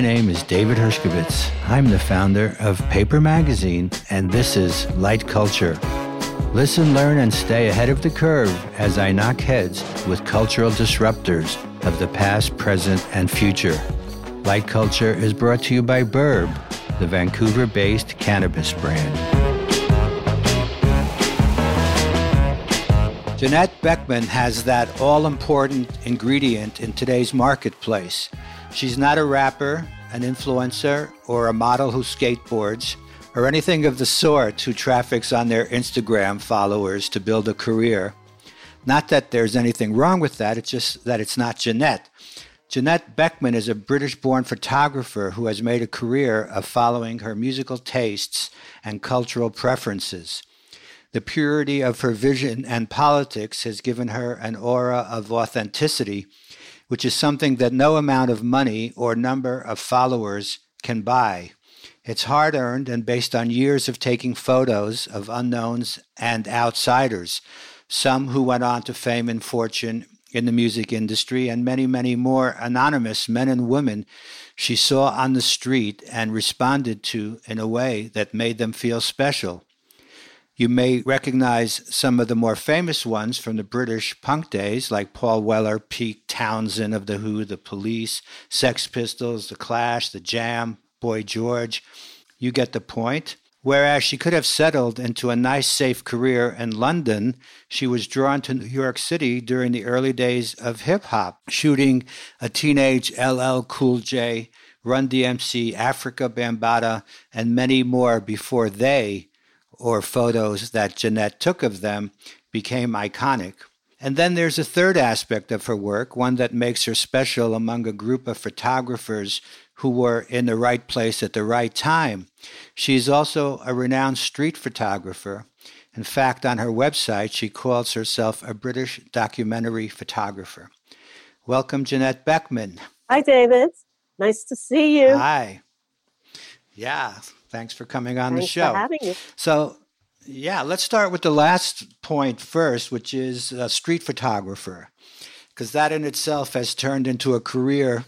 My name is David Hershkovits. I'm the founder of Paper Magazine, and this is Light Culture. Listen, learn, and stay ahead of the curve as I knock heads with cultural disruptors of the past, present, and future. Light Culture is brought to you by Burb, the Vancouver based cannabis brand. Janette Beckman has that all important ingredient in today's marketplace. She's not a rapper, an influencer, or a model who skateboards, or anything of the sort who traffics on their Instagram followers to build a career. Not that there's anything wrong with that, it's just that it's not Janette. Janette Beckman is a British born photographer who has made a career of following her musical tastes and cultural preferences. The purity of her vision and politics has given her an aura of authenticity which is something that no amount of money or number of followers can buy. It's hard earned and based on years of taking photos of unknowns and outsiders, some who went on to fame and fortune in the music industry, and many, many more anonymous men and women she saw on the street and responded to in a way that made them feel special. You may recognize some of the more famous ones from the British punk days, like Paul Weller, Pete Townshend of The Who, The Police, Sex Pistols, The Clash, The Jam, Boy George. You get the point. Whereas she could have settled into a nice, safe career in London, she was drawn to New York City during the early days of hip hop, shooting a teenage LL Cool J, Run DMC, Afrika Bambaataa, and many more before they or photos that Janette took of them became iconic. And then there's a third aspect of her work, one that makes her special among a group of photographers who were in the right place at the right time. She's also a renowned street photographer. In fact, on her website, she calls herself a British documentary photographer. Welcome, Jeanette Beckman. Hi, David. Nice to see you. Hi. Yeah, Thanks for coming on Thanks the show. For having you. So, yeah, let's start with the last point first, which is a street photographer, because that in itself has turned into a career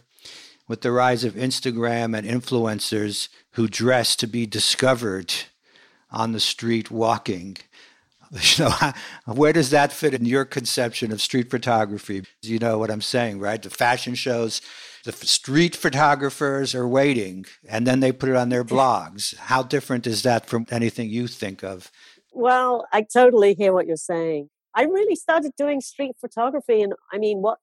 with the rise of Instagram and influencers who dress to be discovered on the street walking. You know, where does that fit in your conception of street photography? You know what I'm saying, right? The fashion shows the street photographers are waiting and then they put it on their blogs. How different is that from anything you think of? Well, I totally hear what you're saying. I really started doing street photography, and I mean, what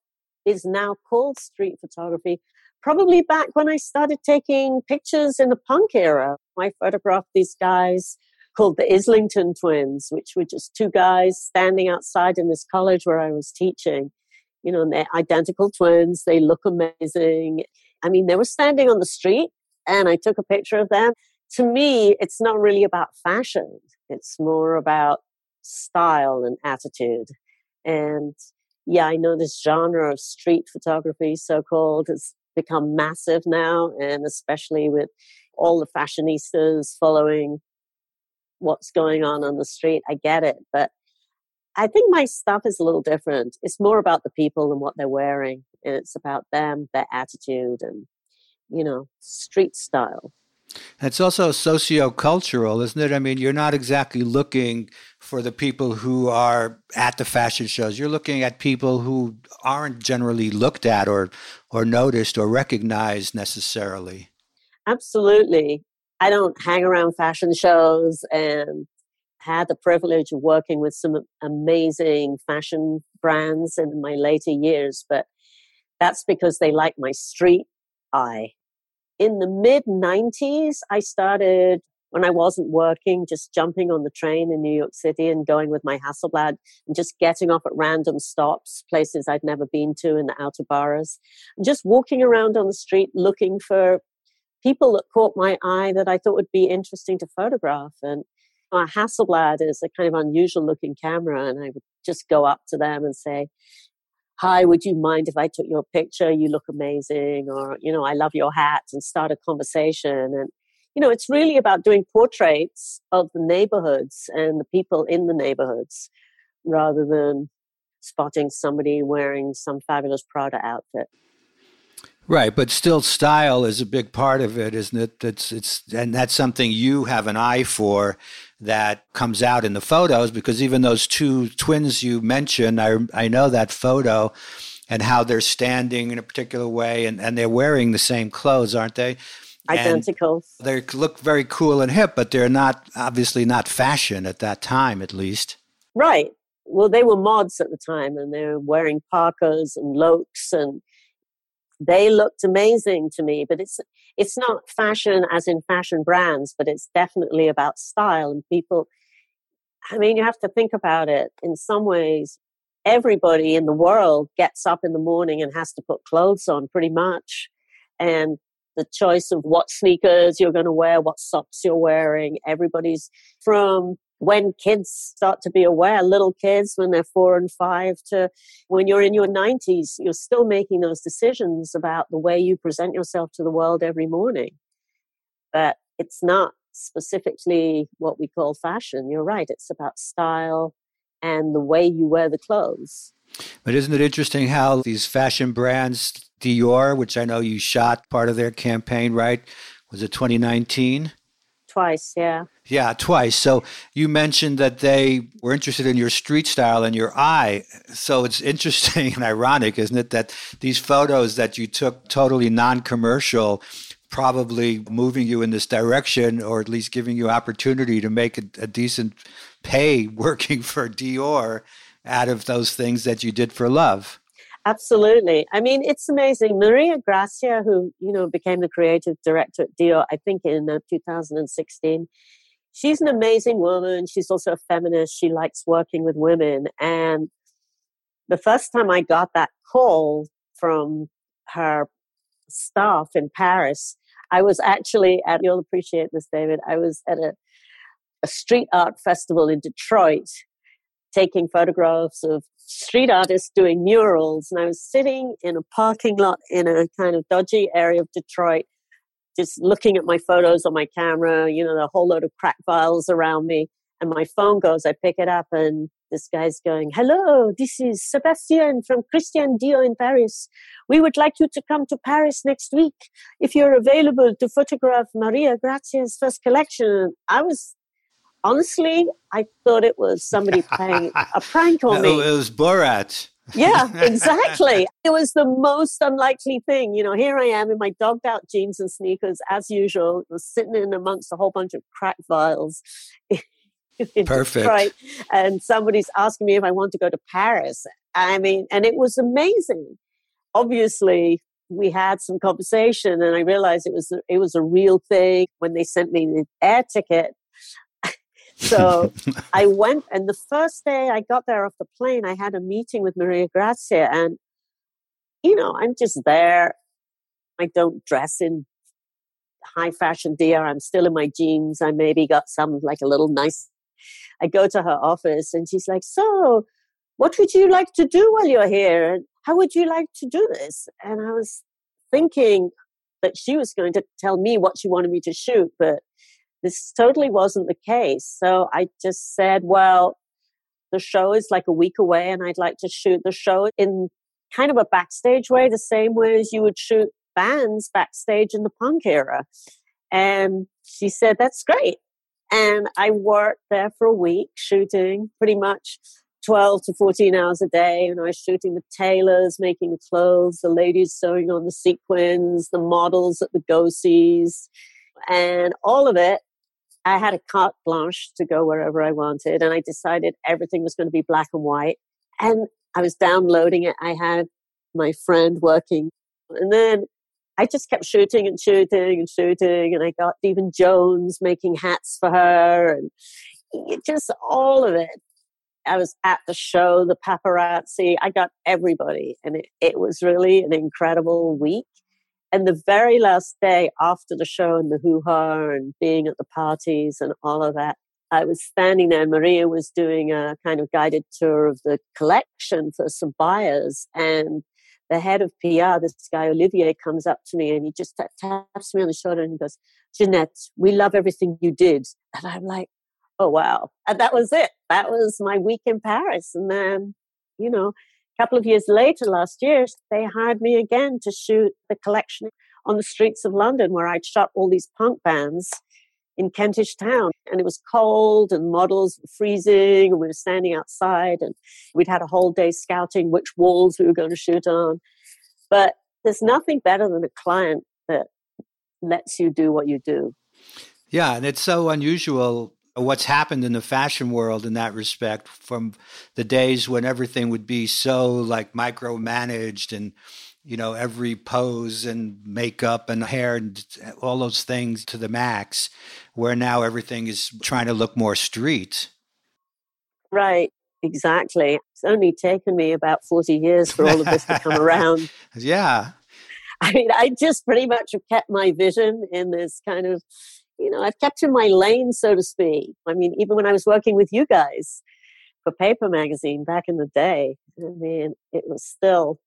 is now called street photography, probably back when I started taking pictures in the punk era. I photographed these guys called the Islington twins, which were just two guys standing outside in this college where I was teaching you know, and they're identical twins. They look amazing. I mean, they were standing on the street and I took a picture of them. To me, it's not really about fashion. It's more about style and attitude. And yeah, I know this genre of street photography, so called, has become massive now. And especially with all the fashionistas following what's going on on the street, I get it. But I think my stuff is a little different. It's more about the people and what they're wearing. And it's about them, their attitude, and, you know, street style. It's also socio-cultural, isn't it? I mean, you're not exactly looking for the people who are at the fashion shows. You're looking at people who aren't generally looked at or or noticed or recognized necessarily. Absolutely. I don't hang around fashion shows and had the privilege of working with some amazing fashion brands in my later years, but that's because they like my street eye. In the mid 90s, I started when I wasn't working, just jumping on the train in New York City and going with my Hasselblad and just getting off at random stops, places I'd never been to in the outer boroughs, and just walking around on the street looking for people that caught my eye that I thought would be interesting to photograph. And a Hasselblad is a kind of unusual looking camera, and I would just go up to them and say, Hi, would you mind if I took your picture? You look amazing, or, you know, I love your hat, and start a conversation. And, you know, it's really about doing portraits of the neighborhoods and the people in the neighborhoods rather than spotting somebody wearing some fabulous Prada outfit. Right, but still, style is a big part of it, isn't it? That's it's, and that's something you have an eye for that comes out in the photos because even those two twins you mentioned, I I know that photo and how they're standing in a particular way, and and they're wearing the same clothes, aren't they? Identical. And they look very cool and hip, but they're not obviously not fashion at that time, at least. Right. Well, they were mods at the time, and they're wearing parkas and lokes and they looked amazing to me but it's it's not fashion as in fashion brands but it's definitely about style and people i mean you have to think about it. In some ways everybody in the world gets up in the morning and has to put clothes on pretty much. And the choice of what sneakers you're going to wear what socks you're wearing everybody's from when kids start to be aware, little kids when they're four and five to when you're in your 90s, you're still making those decisions about the way you present yourself to the world every morning. But it's not specifically what we call fashion. You're right, it's about style and the way you wear the clothes. But isn't it interesting how these fashion brands, Dior, which I know you shot part of their campaign, right? Was it 2019? Twice, yeah. Yeah, twice. So you mentioned that they were interested in your street style and your eye. So it's interesting and ironic, isn't it, that these photos that you took totally non commercial, probably moving you in this direction or at least giving you opportunity to make a, a decent pay working for Dior out of those things that you did for love. Absolutely. I mean, it's amazing. Maria Grazia, who, you know, became the creative director at Dior, I think in uh, 2016, she's an amazing woman. She's also a feminist. She likes working with women. And the first time I got that call from her staff in Paris, I was actually at, you'll appreciate this, David, I was at a, a street art festival in Detroit taking photographs of street artists doing murals. And I was sitting in a parking lot in a kind of dodgy area of Detroit, just looking at my photos on my camera, you know, a whole load of crack vials around me. And my phone goes, I pick it up, and this guy's going, Hello, this is Sebastian from Christian Dior in Paris. We would like you to come to Paris next week if you're available to photograph Maria Grazia's first collection. I was honestly, I thought it was somebody playing a prank on me. It was Borat. yeah, exactly. It was the most unlikely thing. You know, here I am in my dogged out jeans and sneakers, as usual, was sitting in amongst a whole bunch of crack vials. Perfect. Right. And somebody's asking me if I want to go to Paris. I mean, and it was amazing. Obviously, we had some conversation and I realized it was it was a real thing when they sent me the air ticket so I went, and the first day I got there off the plane, I had a meeting with Maria Grazia, and you know, I'm just there. I don't dress in high fashion Dior. I'm still in my jeans. I maybe got some like a little nice. I go to her office, and she's like, "So, what would you like to do while you're here? And how would you like to do this?" And I was thinking that she was going to tell me what she wanted me to shoot, but this totally wasn't the case. So I just said, well, the show is like a week away and I'd like to shoot the show in kind of a backstage way, the same way as you would shoot bands backstage in the punk era. And she said, that's great. And I worked there for a week shooting pretty much 12 to 14 hours a day. And I was shooting the tailors, making the clothes, the ladies sewing on the sequins, the models at the go sees, and all of it I had a carte blanche to go wherever I wanted, and I decided everything was going to be black and white. And I was downloading it. I had my friend working, and then I just kept shooting and shooting and shooting, and I got Stephen Jones making hats for her, and just all of it. I was at the show, the paparazzi. I got everybody, and it, it was really an incredible week. And the very last day after the show and the hoo ha and being at the parties and all of that, I was standing there. Maria was doing a kind of guided tour of the collection for some buyers. And the head of PR, this guy Olivier, comes up to me and he just taps me on the shoulder and he goes, Janette, we love everything you did. And I'm like, oh, wow. And that was it. That was my week in Paris. And then, you know, Couple of years later, last year, they hired me again to shoot the collection on the streets of London where I'd shot all these punk bands in Kentish Town. And it was cold and models were freezing and we were standing outside and we'd had a whole day scouting which walls we were going to shoot on. But there's nothing better than a client that lets you do what you do. Yeah, and it's so unusual what's happened in the fashion world in that respect from the days when everything would be so like micromanaged and you know every pose and makeup and hair and all those things to the max where now everything is trying to look more street. Right. Exactly. It's only taken me about 40 years for all of this to come around. Yeah. I mean i just pretty much have kept my vision in this kind of you know, I've kept in my lane, so to speak. I mean, even when I was working with you guys for Paper Magazine back in the day, I mean, it was still,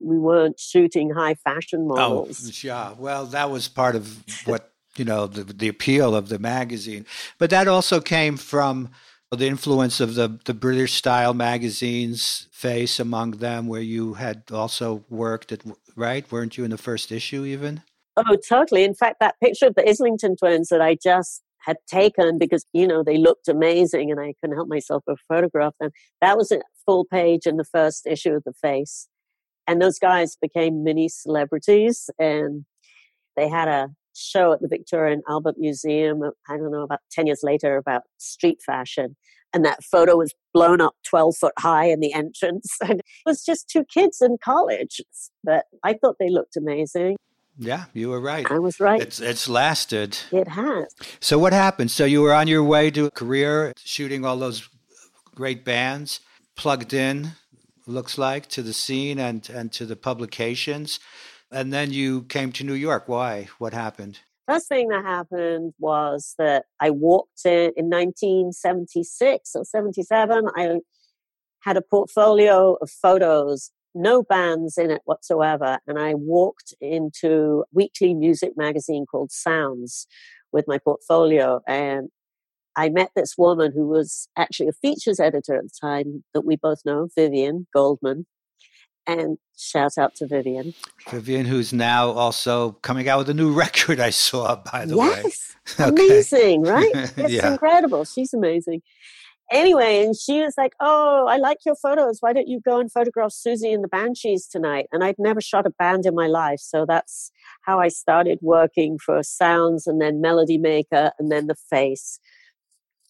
we weren't shooting high fashion oh, models. Oh, yeah. Well, that was part of what, you know, the, the appeal of the magazine. But that also came from the influence of the, the British style magazines, Face among them, where you had also worked at, right? Weren't you in the first issue even? Oh, totally. In fact, that picture of the Islington twins that I just had taken because, you know, they looked amazing and I couldn't help myself but photograph them. That was a full page in the first issue of The Face. And those guys became mini celebrities and they had a show at the Victoria and Albert Museum, I don't know, about 10 years later about street fashion. And that photo was blown up 12 foot high in the entrance. And it was just two kids in college. But I thought they looked amazing. Yeah, you were right. I was right. It's it's lasted. It has. So what happened? So you were on your way to a career shooting all those great bands, plugged in, looks like, to the scene and and to the publications. And then you came to New York. Why? What happened? First thing that happened was that I walked in in 1976 or 77. I had a portfolio of photos no bands in it whatsoever. And I walked into a weekly music magazine called Sounds with my portfolio. And I met this woman who was actually a features editor at the time that we both know, Vivien Goldman. And shout out to Vivien. Vivien, who's now also coming out with a new record, I saw, by the yes. way. Yes. Okay. Amazing, right? It's yeah. incredible. She's amazing anyway, and she was like, Oh, I like your photos. Why don't you go and photograph Siouxsie and the Banshees tonight? And I'd never shot a band in my life. So that's how I started working for Sounds and then Melody Maker and then The Face.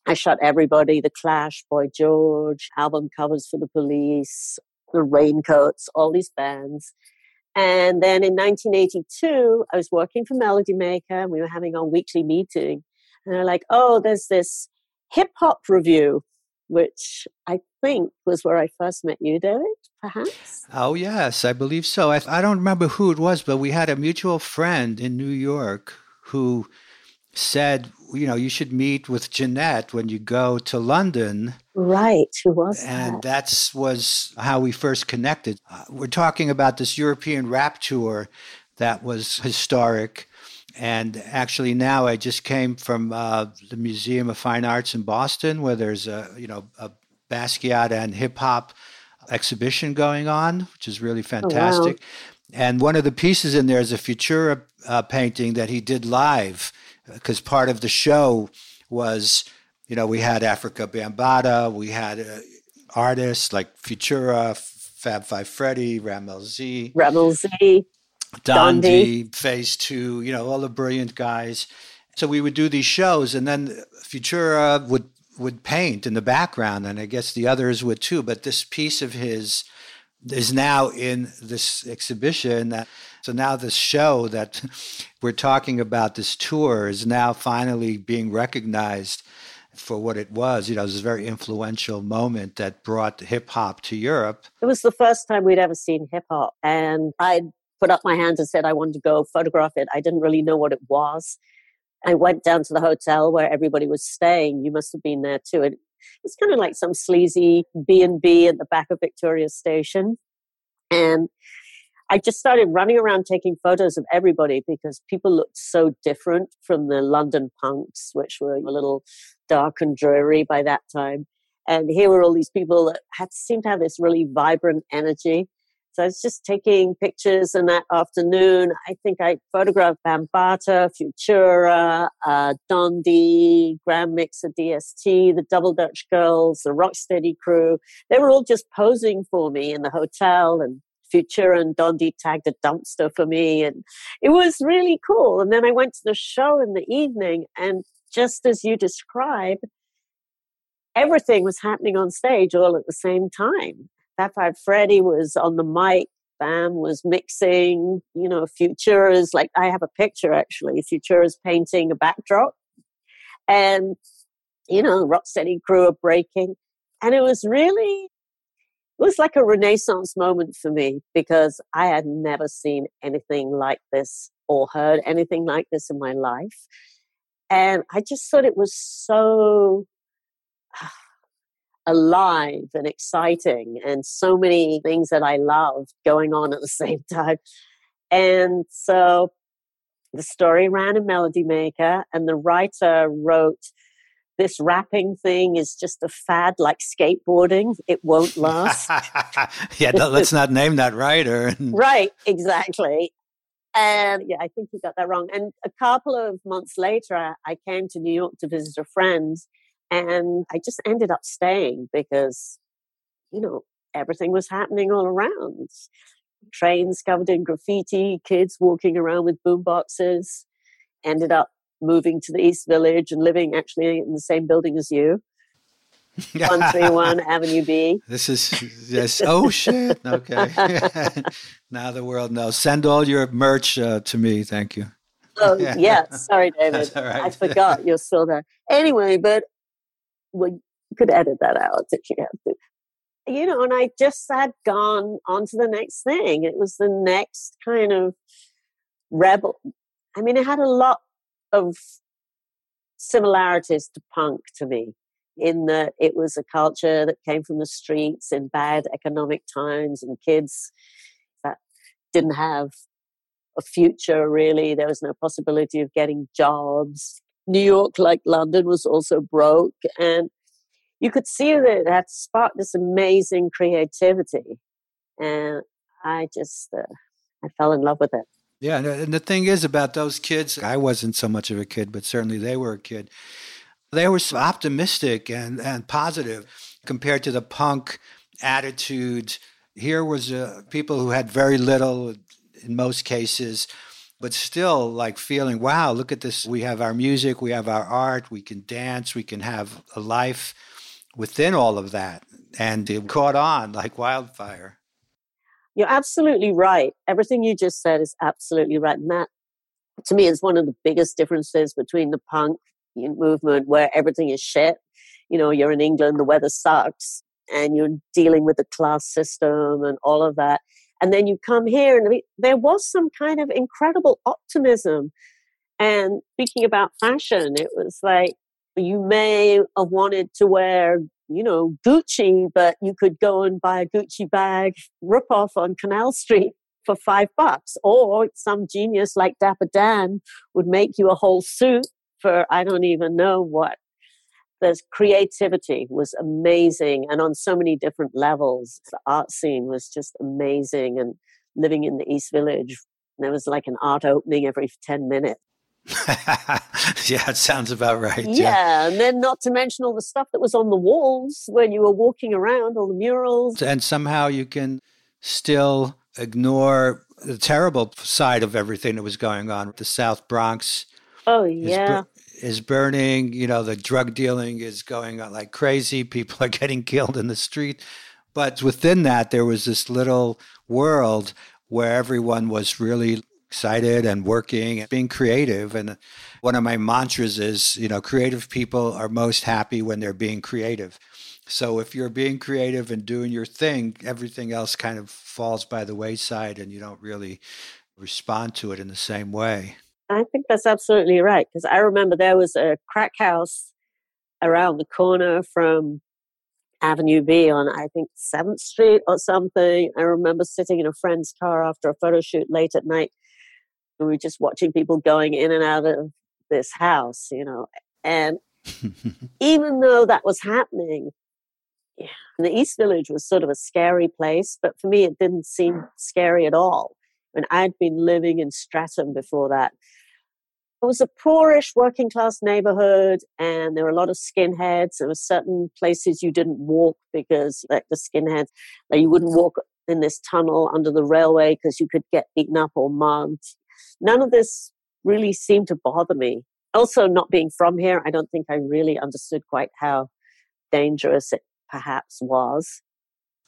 I shot everybody The Clash, Boy George, album covers for the police, the Raincoats, all these bands. And then in 1982, I was working for Melody Maker and we were having our weekly meeting. And they're like, oh, there's this hip hop revue, which I think was where I first met you, David, perhaps? Oh, yes, I believe so. I, I don't remember who it was, but we had a mutual friend in New York who said, you know, you should meet with Janette when you go to London. Right. Who was and that? that's was how we first connected. Uh, we're talking about this European rap tour that was historic and actually, now I just came from uh, the Museum of Fine Arts in Boston, where there's a you know a Basquiat and hip hop exhibition going on, which is really fantastic. Oh, wow. And one of the pieces in there is a Futura uh, painting that he did live, because part of the show was, you know, we had Afrika Bambaataa, we had uh, artists like Futura, Fab Five Freddy, Rammellzee. Rammellzee. Dondi, Phase Two, you know, all the brilliant guys. So we would do these shows, and then Futura would would paint in the background, and I guess the others would too. But this piece of his is now in this exhibition. That, So now this show that we're talking about, this tour, is now finally being recognized for what it was. You know, it was a very influential moment that brought hip hop to Europe. It was the first time we'd ever seen hip hop. And I'd put up my hand and said I wanted to go photograph it. I didn't really know what it was. I went down to the hotel where everybody was staying. You must have been there too. It, it's kind of like some sleazy B and B at the back of Victoria Station, and I just started running around taking photos of everybody because people looked so different from the London punks, which were a little dark and dreary by that time. And here were all these people that had seemed to have this really vibrant energy. I was just taking pictures, and that afternoon, I think I photographed Bambaataa, Futura, uh, Dondi, Grand Mixer DST, the Double Dutch Girls, the Rocksteady crew. They were all just posing for me in the hotel, and Futura and Dondi tagged a dumpster for me, and it was really cool. And then I went to the show in the evening, and just as you describe, everything was happening on stage all at the same time. Five Freddy was on the mic. Bam was mixing, you know, Futura's like, I have a picture actually. Futura's painting a backdrop. And, you know, Rocksteady crew are breaking. And it was really, it was like a renaissance moment for me because I had never seen anything like this or heard anything like this in my life. And I just thought it was so alive and exciting and so many things that I love going on at the same time. And so the story ran in Melody Maker, and the writer wrote, This rapping thing is just a fad like skateboarding. It won't last. yeah, no, let's not name that writer. right, exactly. And yeah, I think he got that wrong. And a couple of months later, I came to New York to visit a friend and I just ended up staying because, you know, everything was happening all around. Trains covered in graffiti, kids walking around with boom boxes. Ended up moving to the East Village and living actually in the same building as you. 131 Avenue B. This is, yes. Oh, shit. Okay. now the world knows. Send all your merch uh, to me. Thank you. Oh, yeah. Sorry, David. Right. I forgot you're still there. Anyway, but well, you could edit that out if you have to. You know, and I just had gone on to the next thing. It was the next kind of rebel. I mean, it had a lot of similarities to punk to me in that it was a culture that came from the streets in bad economic times and kids that didn't have a future really. There was no possibility of getting jobs. New York, like London, was also broke. And you could see that it had sparked this amazing creativity. And I just, uh, I fell in love with it. Yeah. And the thing is about those kids, I wasn't so much of a kid, but certainly they were a kid. They were so optimistic and, and positive compared to the punk attitude. Here was uh, people who had very little in most cases but still like feeling, wow, look at this. We have our music, we have our art, we can dance, we can have a life within all of that. And it caught on like wildfire. You're absolutely right. Everything you just said is absolutely right. And that, to me, is one of the biggest differences between the punk movement where everything is shit. You know, you're in England, the weather sucks, and you're dealing with the class system and all of that and then you come here and there was some kind of incredible optimism. And speaking about fashion it was like you may have wanted to wear you know gucci but you could go and buy a gucci bag rip off on canal street for five bucks or some genius like dapper dan would make you a whole suit for i don't even know what the creativity was amazing and on so many different levels. The art scene was just amazing. And living in the East Village, there was like an art opening every 10 minutes. yeah, it sounds about right. Yeah. yeah. and then not to mention all the stuff that was on the walls when you were walking around, all the murals. And somehow you can still ignore the terrible side of everything that was going on. The South Bronx. Oh, yeah is burning. You know, the drug dealing is going on like crazy. People are getting killed in the street. But within that, there was this little world where everyone was really excited and working and being creative. And one of my mantras is, you know, creative people are most happy when they're being creative. So if you're being creative and doing your thing, everything else kind of falls by the wayside and you don't really respond to it in the same way. I think that's absolutely right because I remember there was a crack house around the corner from Avenue B on I think Seventh Street or something. I remember sitting in a friend's car after a photo shoot late at night. And we were just watching people going in and out of this house, you know. And even though that was happening, Yeah. The East Village was sort of a scary place, but for me, it didn't seem scary at all. And I'd been living in Streatham before that. It was a poorish working class neighborhood, and there were a lot of skinheads. There were certain places you didn't walk because, like the skinheads, like you wouldn't walk in this tunnel under the railway because you could get beaten up or mugged. None of this really seemed to bother me. Also, not being from here, I don't think I really understood quite how dangerous it perhaps was.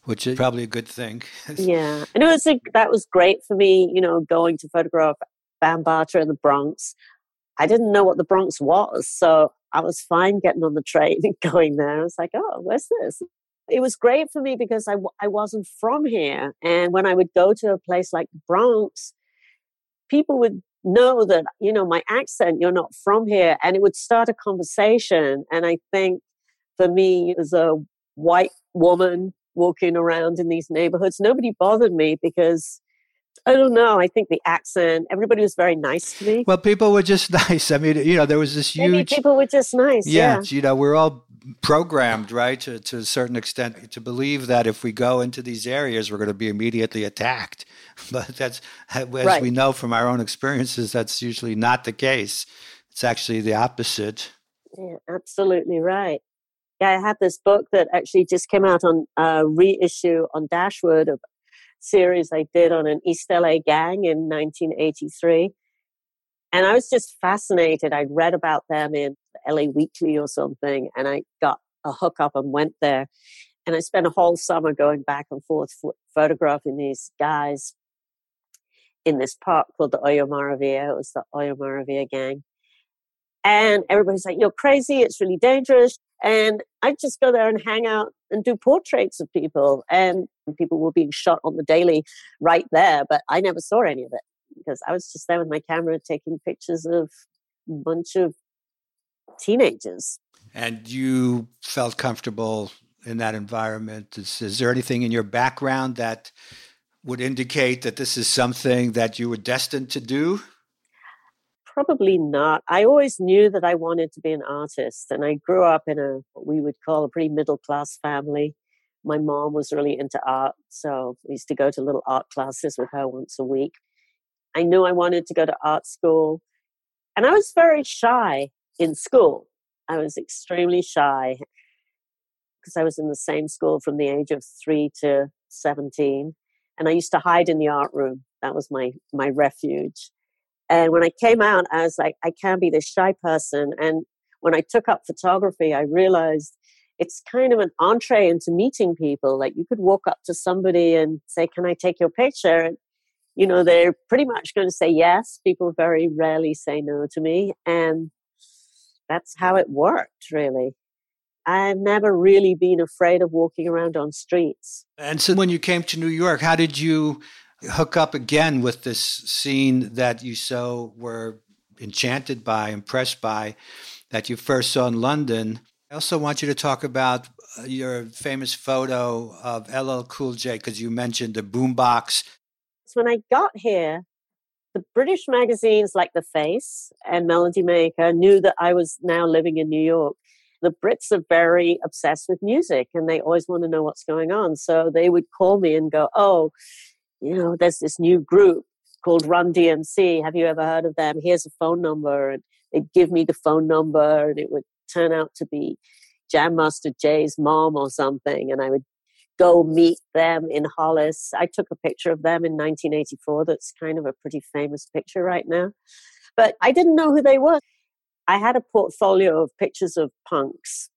Which is probably a good thing. yeah. And it was a, that was great for me, you know, going to photograph Bambaataa in the Bronx. I didn't know what the Bronx was, so I was fine getting on the train and going there. I was like, oh, where's this? It was great for me because I, I wasn't from here. And when I would go to a place like the Bronx, people would know that, you know, my accent, you're not from here. And it would start a conversation. And I think for me, as a white woman walking around in these neighborhoods, nobody bothered me because I don't know. I think the accent, everybody was very nice to me. Well, people were just nice. I mean, you know, there was this huge. Maybe people were just nice. Yeah, yeah. You know, we're all programmed, right, to, to a certain extent, to believe that if we go into these areas, we're going to be immediately attacked. But that's, as right. we know from our own experiences, that's usually not the case. It's actually the opposite. Yeah, absolutely right. Yeah, I have this book that actually just came out on a reissue on Dashwood, a series I did on an East LA gang in 1983. And I was just fascinated. I'd read about them in LA Weekly or something, and I got a hookup and went there. And I spent a whole summer going back and forth photographing these guys in this park called the Hoyo Maravilla. It was the Hoyo Maravilla gang. And everybody's like, you're crazy. It's really dangerous. And I'd just go there and hang out and do portraits of people. And people were being shot on the daily right there, but I never saw any of it because I was just there with my camera taking pictures of a bunch of teenagers. And you felt comfortable in that environment. Is, is there anything in your background that would indicate that this is something that you were destined to do? Probably not. I always knew that I wanted to be an artist, and I grew up in a what we would call a pretty middle class family. My mom was really into art, so we used to go to little art classes with her once a week. I knew I wanted to go to art school, and I was very shy in school. I was extremely shy because I was in the same school from the age of three to 17. And I used to hide in the art room. That was my, my refuge. And when I came out, I was like, I can't be this shy person. And when I took up photography, I realized it's kind of an entree into meeting people. Like you could walk up to somebody and say, Can I take your picture? And, you know, they're pretty much going to say yes. People very rarely say no to me. And that's how it worked, really. I've never really been afraid of walking around on streets. And so when you came to New York, how did you hook up again with this scene that you so were enchanted by, impressed by, that you first saw in London? I also want you to talk about uh, your famous photo of LL Cool J because you mentioned the boombox. When I got here, the British magazines like The Face and Melody Maker knew that I was now living in New York. The Brits are very obsessed with music and they always want to know what's going on. So they would call me and go, Oh, you know, there's this new group called Run DMC. Have you ever heard of them? Here's a phone number. And they'd give me the phone number and it would turn out to be Jam Master Jay's mom or something. And I would go meet them in Hollis. I took a picture of them in 1984. That's kind of a pretty famous picture right now. But I didn't know who they were. I had a portfolio of pictures of punks.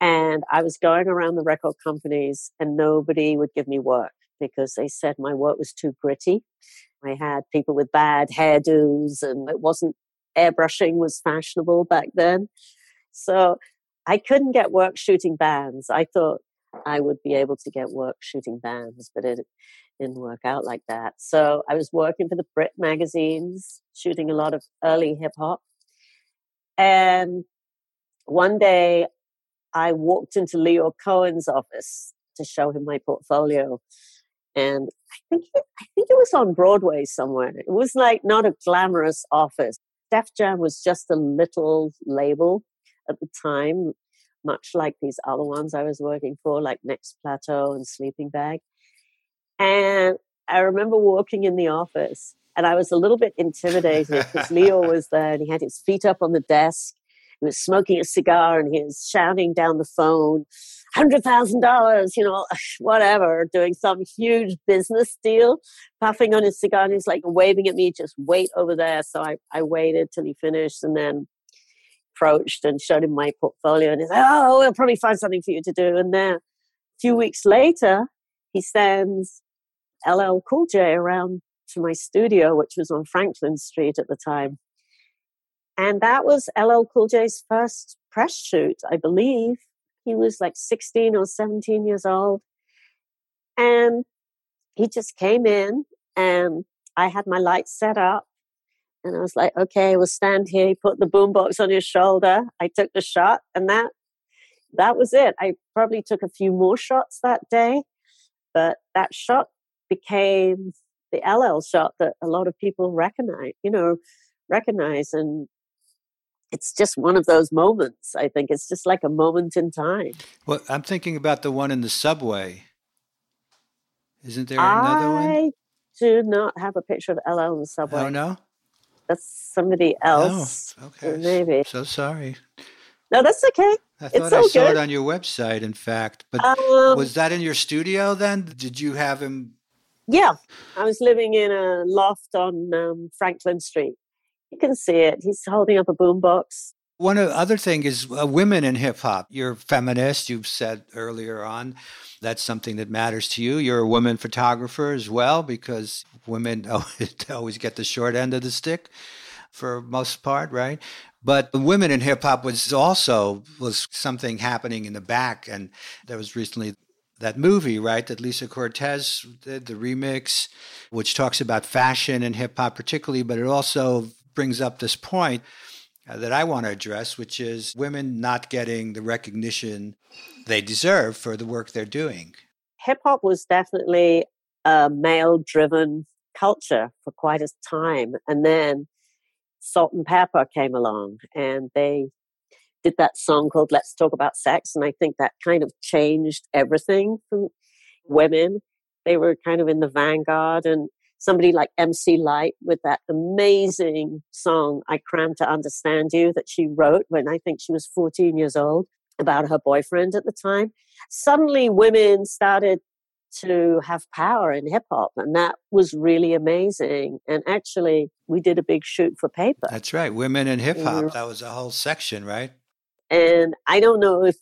And I was going around the record companies, and nobody would give me work because they said my work was too gritty. I had people with bad hairdos, and it wasn't airbrushing was fashionable back then. So I couldn't get work shooting bands. I thought I would be able to get work shooting bands, but it didn't work out like that. So I was working for the Brit magazines, shooting a lot of early hip hop. And one day I walked into Lyor Cohen's office to show him my portfolio. And I think it, I think it was on Broadway somewhere. It was like not a glamorous office. Def Jam was just a little label at the time much like these other ones I was working for, like Next Plateau and Sleeping Bag. And I remember walking in the office and I was a little bit intimidated because Lyor was there and he had his feet up on the desk. He was smoking a cigar and he was shouting down the phone, $100,000, you know, whatever, doing some huge business deal, puffing on his cigar. And he's like waving at me, just wait over there. So I, I waited till he finished and then approached and showed him my portfolio. And he's like, oh, we'll probably find something for you to do. And then a few weeks later, he sends LL Cool J around to my studio, which was on Franklin Street at the time. And that was LL Cool J's first press shoot, I believe. He was like 16 or 17 years old. And he just came in and I had my lights set up. And I was like, okay, we'll stand here. He put the boombox on his shoulder. I took the shot and that that was it. I probably took a few more shots that day, but that shot became the LL shot that a lot of people recognize, you know, recognize. And it's just one of those moments. I think it's just like a moment in time. Well, I'm thinking about the one in the subway. Isn't there another I one? I do not have a picture of LL in the subway. Oh, no? That's somebody else. Oh, okay. Maybe. So sorry. No, that's okay. I thought it's I saw good. it on your website, in fact. But um, was that in your studio then? Did you have him yeah, I was living in a loft on um, Franklin Street. You can see it. He's holding up a boombox. One other thing is uh, women in hip hop. You're feminist. You've said earlier on that's something that matters to you. You're a woman photographer as well because women always get the short end of the stick for most part, right? But women in hip hop was also was something happening in the back, and there was recently that movie, right? That Lisa Cortés did, the remix, which talks about fashion and hip hop particularly, but it also brings up this point uh, that I want to address, which is women not getting the recognition they deserve for the work they're doing. Hip hop was definitely a male driven culture for quite a time. And then Salt-N-Pepa came along and they did that song called Let's Talk About Sex. And I think that kind of changed everything for women. They were kind of in the vanguard and somebody like MC Lyte with that amazing song, I Cram to Understand You, that she wrote when I think she was 14 years old about her boyfriend at the time. Suddenly women started to have power in hip hop. And that was really amazing. And actually, we did a big shoot for paper. That's right. Women in hip hop. Mm. That was a whole section, right? And I don't know if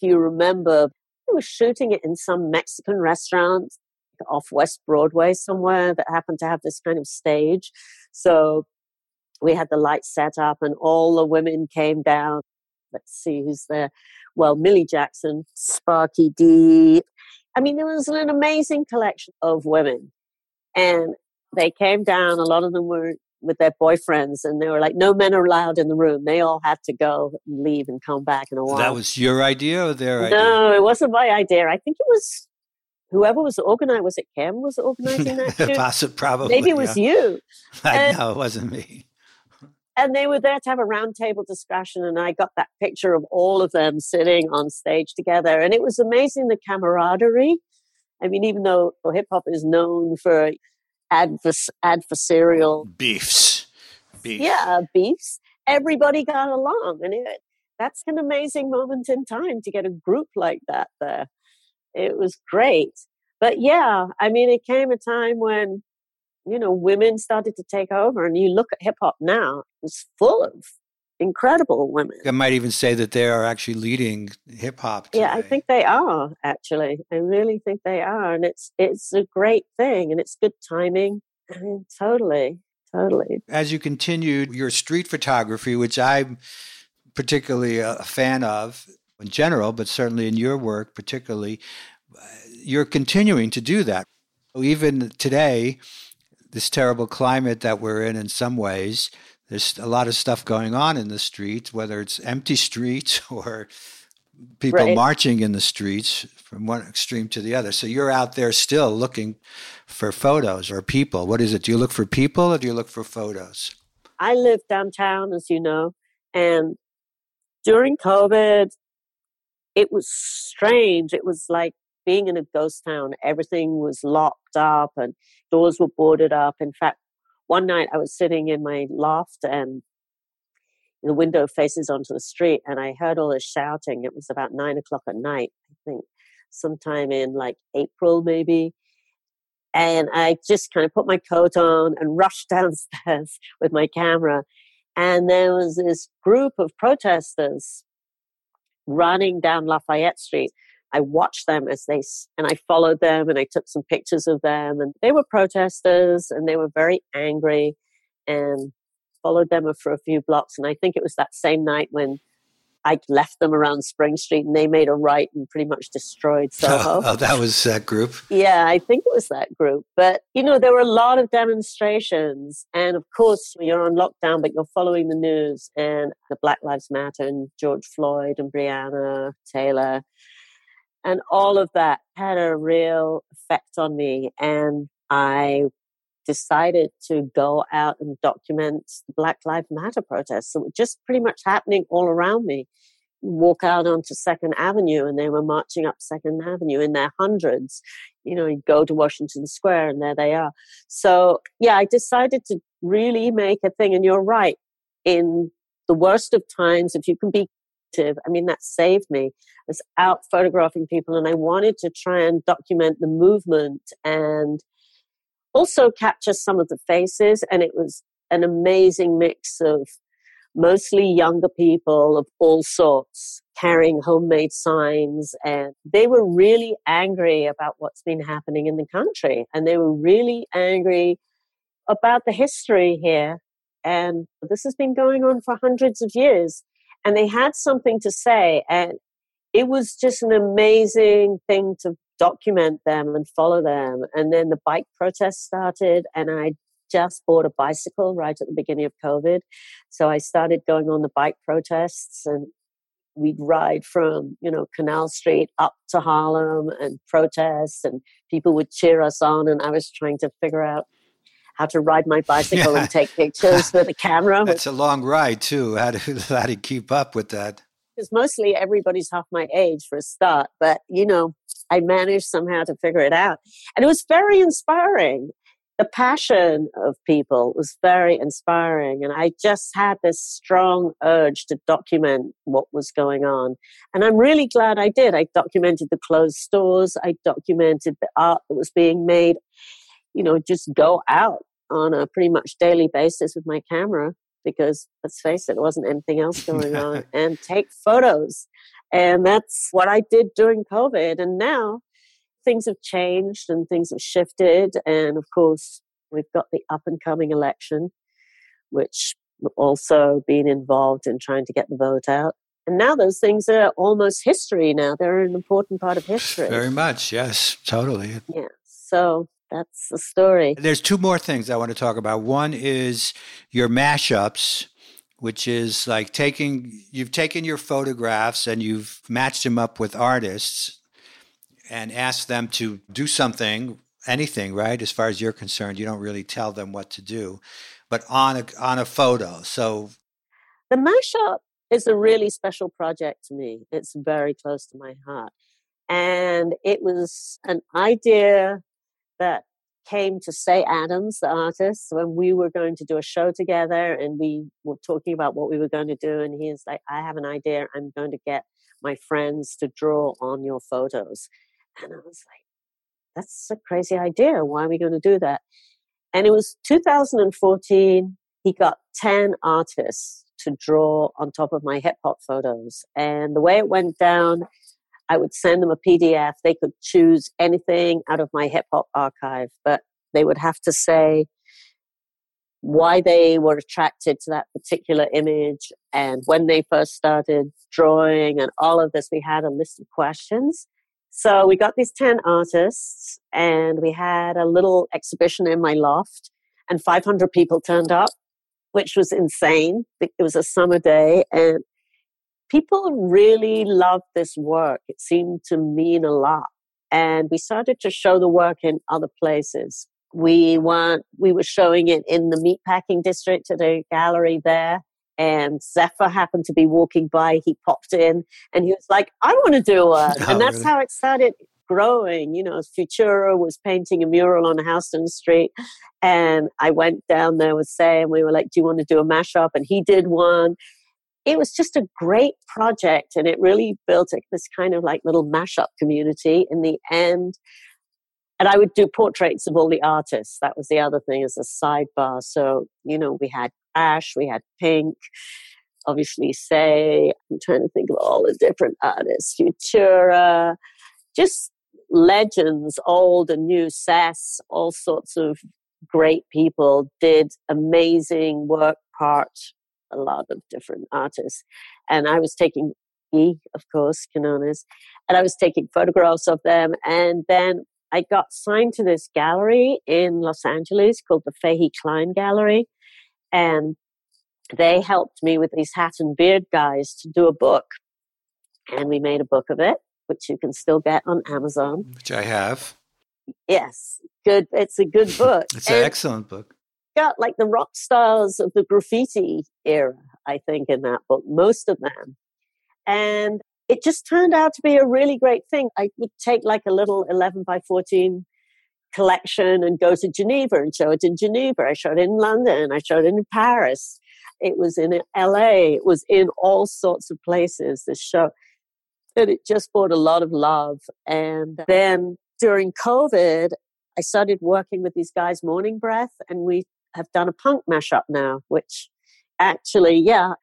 you remember, we were shooting it in some Mexican restaurant off West Broadway somewhere that happened to have this kind of stage. So we had the lights set up and all the women came down. Let's see who's there. Well, Millie Jackson, Sparky D. I mean, there was an amazing collection of women. And they came down. A lot of them were with their boyfriends, and they were like, "No men are allowed in the room. They all had to go and leave and come back in a while." That was your idea or their idea? No, it wasn't my idea. I think it was whoever was organizing. Was it Kim was organizing that? Possibly, probably. Maybe it was yeah. you. I know it wasn't me. And they were there to have a roundtable discussion, and I got that picture of all of them sitting on stage together, and it was amazing the camaraderie. I mean, even though hip hop is known for advers- adversarial beefs. Beef. Yeah, beefs. Everybody got along, and it, that's an amazing moment in time to get a group like that there. It was great. But yeah, I mean, it came a time when, you know, women started to take over, and you look at hip hop now, it's full of incredible women. I might even say that they are actually leading hip hop. Yeah, I think they are actually. I really think they are, and it's it's a great thing, and it's good timing. I mean, totally, totally. As you continued your street photography, which I'm particularly uh, a fan of in general, but certainly in your work particularly, uh, you're continuing to do that. Even today, this terrible climate that we're in, in some ways, there's a lot of stuff going on in the streets, whether it's empty streets or people right. marching in the streets from one extreme to the other. So you're out there still looking for photos or people. What is it? Do you look for people or do you look for photos? I live downtown, as you know, and during COVID, it was strange. It was like being in a ghost town. Everything was locked up and doors were boarded up. In fact, one night I was sitting in my loft and the window faces onto the street and I heard all this shouting. It was about nine o'clock at night, I think, sometime in like April maybe. And I just kind of put my coat on and rushed downstairs with my camera. And there was this group of protesters running down Lafayette Street. I watched them as they, and I followed them and I took some pictures of them. And they were protesters and they were very angry and followed them for a few blocks. And I think it was that same night when I left them around Spring Street and they made a right and pretty much destroyed Soho. Oh, that was that group? Yeah, I think it was that group. But, you know, there were a lot of demonstrations. And of course, you're on lockdown, but you're following the news and the Black Lives Matter and George Floyd and Breonna Taylor. And all of that had a real effect on me. And I decided to go out and document the Black Lives Matter protests that were just pretty much happening all around me. Walk out onto Second Avenue and they were marching up Second Avenue in their hundreds. You know, you go to Washington Square and there they are. So, yeah, I decided to really make a thing. And you're right. In the worst of times, if you can be creative, I mean, that saved me. I was out photographing people and I wanted to try and document the movement and also capture some of the faces. And it was an amazing mix of mostly younger people of all sorts carrying homemade signs. And they were really angry about what's been happening in the country. And they were really angry about the history here. And this has been going on for hundreds of years. And they had something to say. And it was just an amazing thing to document them and follow them. And then the bike protest started, and I just bought a bicycle right at the beginning of COVID. So I started going on the bike protests and we'd ride from, you know, Canal Street up to Harlem and protest and people would cheer us on and I was trying to figure out how to ride my bicycle yeah. and take pictures with a camera. That's a long ride too. How to how to keep up with that? Because mostly everybody's half my age for a start, but you know, I managed somehow to figure it out. And it was very inspiring. The passion of people was very inspiring. And I just had this strong urge to document what was going on. And I'm really glad I did. I documented the closed stores, I documented the art that was being made. You know, just go out on a pretty much daily basis with my camera because let's face it, there wasn't anything else going on, and take photos. And that's what I did during COVID. And now things have changed and things have shifted. And of course, we've got the up and coming election, which also been involved in trying to get the vote out. And now those things are almost history now. They're an important part of history. Very much, yes, totally. Yeah. So that's the story. There's two more things I want to talk about. One is your mashups which is like taking you've taken your photographs and you've matched them up with artists and asked them to do something anything right? As far as you're concerned you don't really tell them what to do but on a on a photo. So the mashup is a really special project to me. It's very close to my heart. And it was an idea that came to Cey Adams, the artist, when we were going to do a show together and we were talking about what we were going to do. And he's like, I have an idea. I'm going to get my friends to draw on your photos. And I was like, that's a crazy idea. Why are we going to do that? And it was 2014. He got 10 artists to draw on top of my hip hop photos. And the way it went down, I would send them a PDF. They could choose anything out of my hip hop archive, but they would have to say why they were attracted to that particular image and when they first started drawing and all of this. We had a list of questions. So we got these 10 artists and we had a little exhibition in my loft and 500 people turned up, which was insane. It was a summer day and people really loved this work. It seemed to mean a lot. And we started to show the work in other places. We weren't, we were showing it in the meatpacking district at a gallery there. and Zephyr happened to be walking by. He popped in and he was like, I want to do one. Oh, and that's really? how it started growing. You know, Futura was painting a mural on Houston Street. And I went down there with Sam. We were like, Do you want to do a mashup? And he did one. It was just a great project. And it really built this kind of like little mashup community in the end. And I would do portraits of all the artists. That was the other thing as a sidebar. So, you know, we had Ash, we had Pink, obviously Cey. I'm trying to think of all the different artists. Futura, just legends, old and new, Sass, all sorts of great people did amazing work, part a lot of different artists. And I was taking E, of course, Quinones, and I was taking photographs of them. And then I got signed to this gallery in Los Angeles called the Fahey Klein Gallery. And they helped me with these hat and beard guys to do a book. And we made a book of it, which you can still get on Amazon. Which I have. Yes, good. It's a good book. it's and an excellent book. Got like the rock stars of the graffiti era, I think, in that book, most of them. And it just turned out to be a really great thing. I would take like a little 11 by 14 collection and go to Geneva and show it in Geneva. I showed it in London. I showed it in Paris. It was in LA. It was in all sorts of places, this show. And it just brought a lot of love. And then during COVID, I started working with these guys, Morning Breath, and we have done a punk mashup now, which actually, yeah,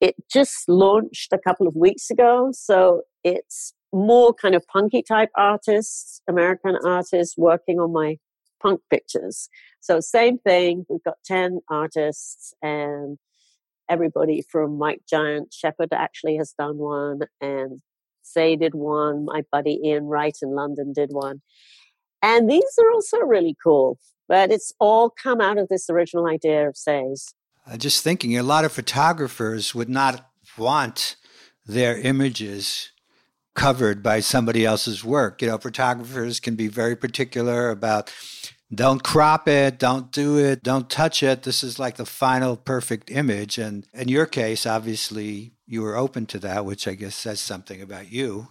it just launched a couple of weeks ago. So it's more kind of punky type artists, American artists working on my punk pictures. So same thing. We've got 10 artists and everybody from Mike Giant Shepard actually has done one and Cey did one. My buddy Ian Wright in London did one. And these are also really cool. But it's all come out of this original idea of Cey's. Uh, just thinking, a lot of photographers would not want their images covered by somebody else's work. You know, photographers can be very particular about don't crop it, don't do it, don't touch it. This is like the final perfect image. And in your case, obviously, you were open to that, which I guess says something about you.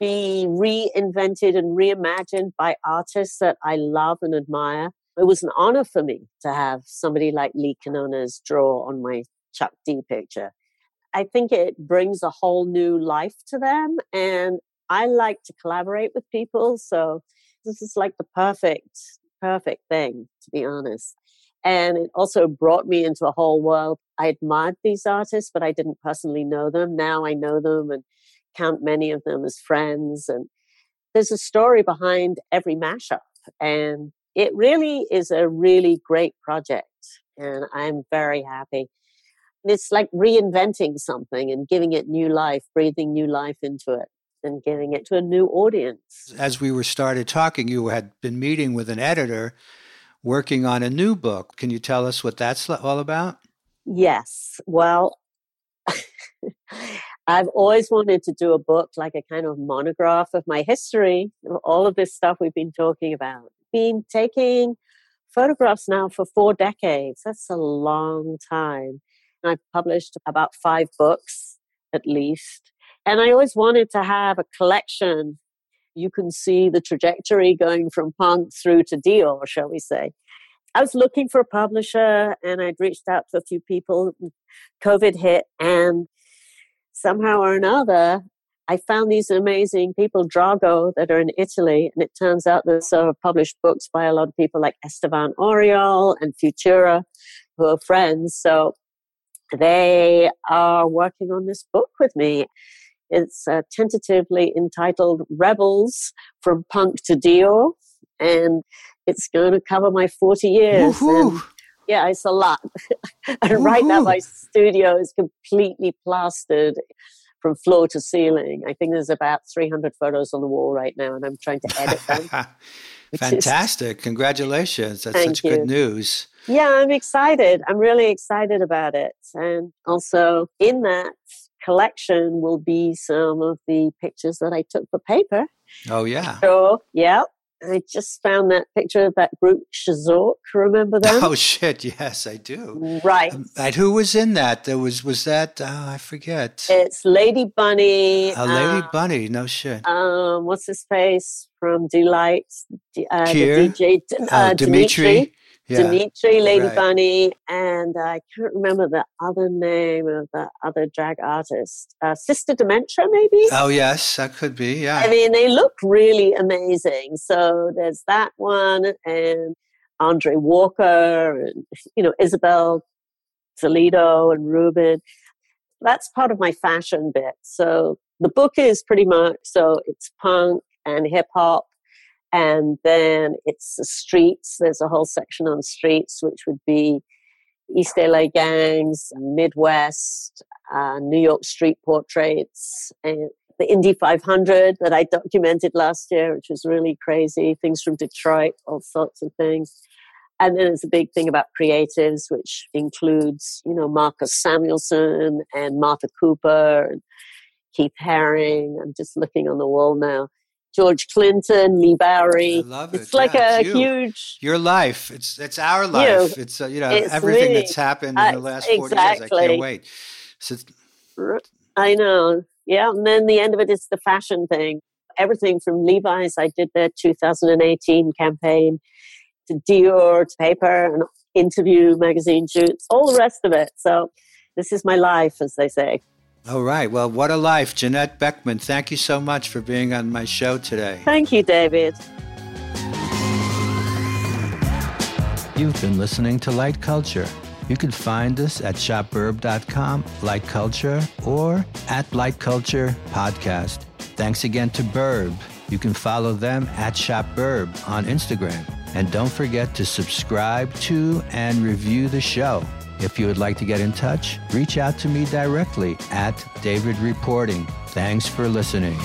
Be reinvented and reimagined by artists that I love and admire. It was an honor for me to have somebody like Lee Quinones draw on my Chuck D picture. I think it brings a whole new life to them. And I like to collaborate with people. So this is like the perfect, perfect thing, to be honest. And it also brought me into a whole world. I admired these artists, but I didn't personally know them. Now I know them and count many of them as friends. And there's a story behind every mashup. And it really is a really great project. And I'm very happy it's like reinventing something and giving it new life, breathing new life into it and giving it to a new audience. As we were started talking, you had been meeting with an editor working on a new book. Can you tell us what that's all about? Yes. Well, I've always wanted to do a book like a kind of monograph of my history, of all of this stuff we've been talking about. Been taking photographs now for four decades. That's a long time. I've published about five books at least. And I always wanted to have a collection. You can see the trajectory going from punk through to Dior, shall we say. I was looking for a publisher and I'd reached out to a few people. COVID hit, and somehow or another, I found these amazing people, Drago, that are in Italy. And it turns out there's sort of published books by a lot of people like Esteban Oriol and Futura, who are friends. So they are working on this book with me. It's uh, tentatively entitled Rebels from Punk to Dior, and it's going to cover my 40 years. And, yeah, it's a lot. and right now, my studio is completely plastered from floor to ceiling. I think there's about 300 photos on the wall right now, and I'm trying to edit them. Fantastic. Is, Congratulations. That's such you. good news. Yeah, I'm excited. I'm really excited about it. And also in that collection will be some of the pictures that I took for paper. Oh, yeah. So, yeah. I just found that picture of that group Shazork. Remember them? Oh shit! Yes, I do. Right. Um, and who was in that? There was was that? Oh, I forget. It's Lady Bunny. A Lady uh, Bunny. No shit. Um, what's his face from Deee-Lite? Uh, the DJ uh, oh, Dimitri. Dimitri yeah. Dimitri, Lady right. Bunny, and I can't remember the other name of the other drag artist. Uh, Sister Dimension, maybe? Oh, yes, that could be, yeah. I mean, they look really amazing. So there's that one, and Andre Walker, and, you know, Isabel Toledo and Ruben. That's part of my fashion bit. So the book is pretty much so it's punk and hip hop and then it's the streets. There's a whole section on streets, which would be East LA gangs, Midwest, uh, New York street portraits, and the Indy 500 that I documented last year, which was really crazy. Things from Detroit, all sorts of things. And then there's a big thing about creatives, which includes, you know, Marcus Samuelsson and Martha Cooper and Keith Haring. I'm just looking on the wall now. George Clinton, Leigh Bowery. I love it. It's like yeah, a it's huge. Your life. It's it's our life. You. It's uh, you know everything me. that's happened in the last forty exactly. years. I can't wait. So, I know. Yeah, and then the end of it is the fashion thing. Everything from Levi's, I did their 2018 campaign, to Dior, to paper, and interview magazine shoots, all the rest of it. So this is my life, as they say. All right. Well, what a life. Janette Beckman, thank you so much for being on my show today. Thank you, David. You've been listening to Light Culture. You can find us at shopburb.com, Light Culture, or at Light Culture Podcast. Thanks again to Burb. You can follow them at ShopBurb on Instagram. And don't forget to subscribe to and review the show. If you would like to get in touch, reach out to me directly at David Reporting. Thanks for listening.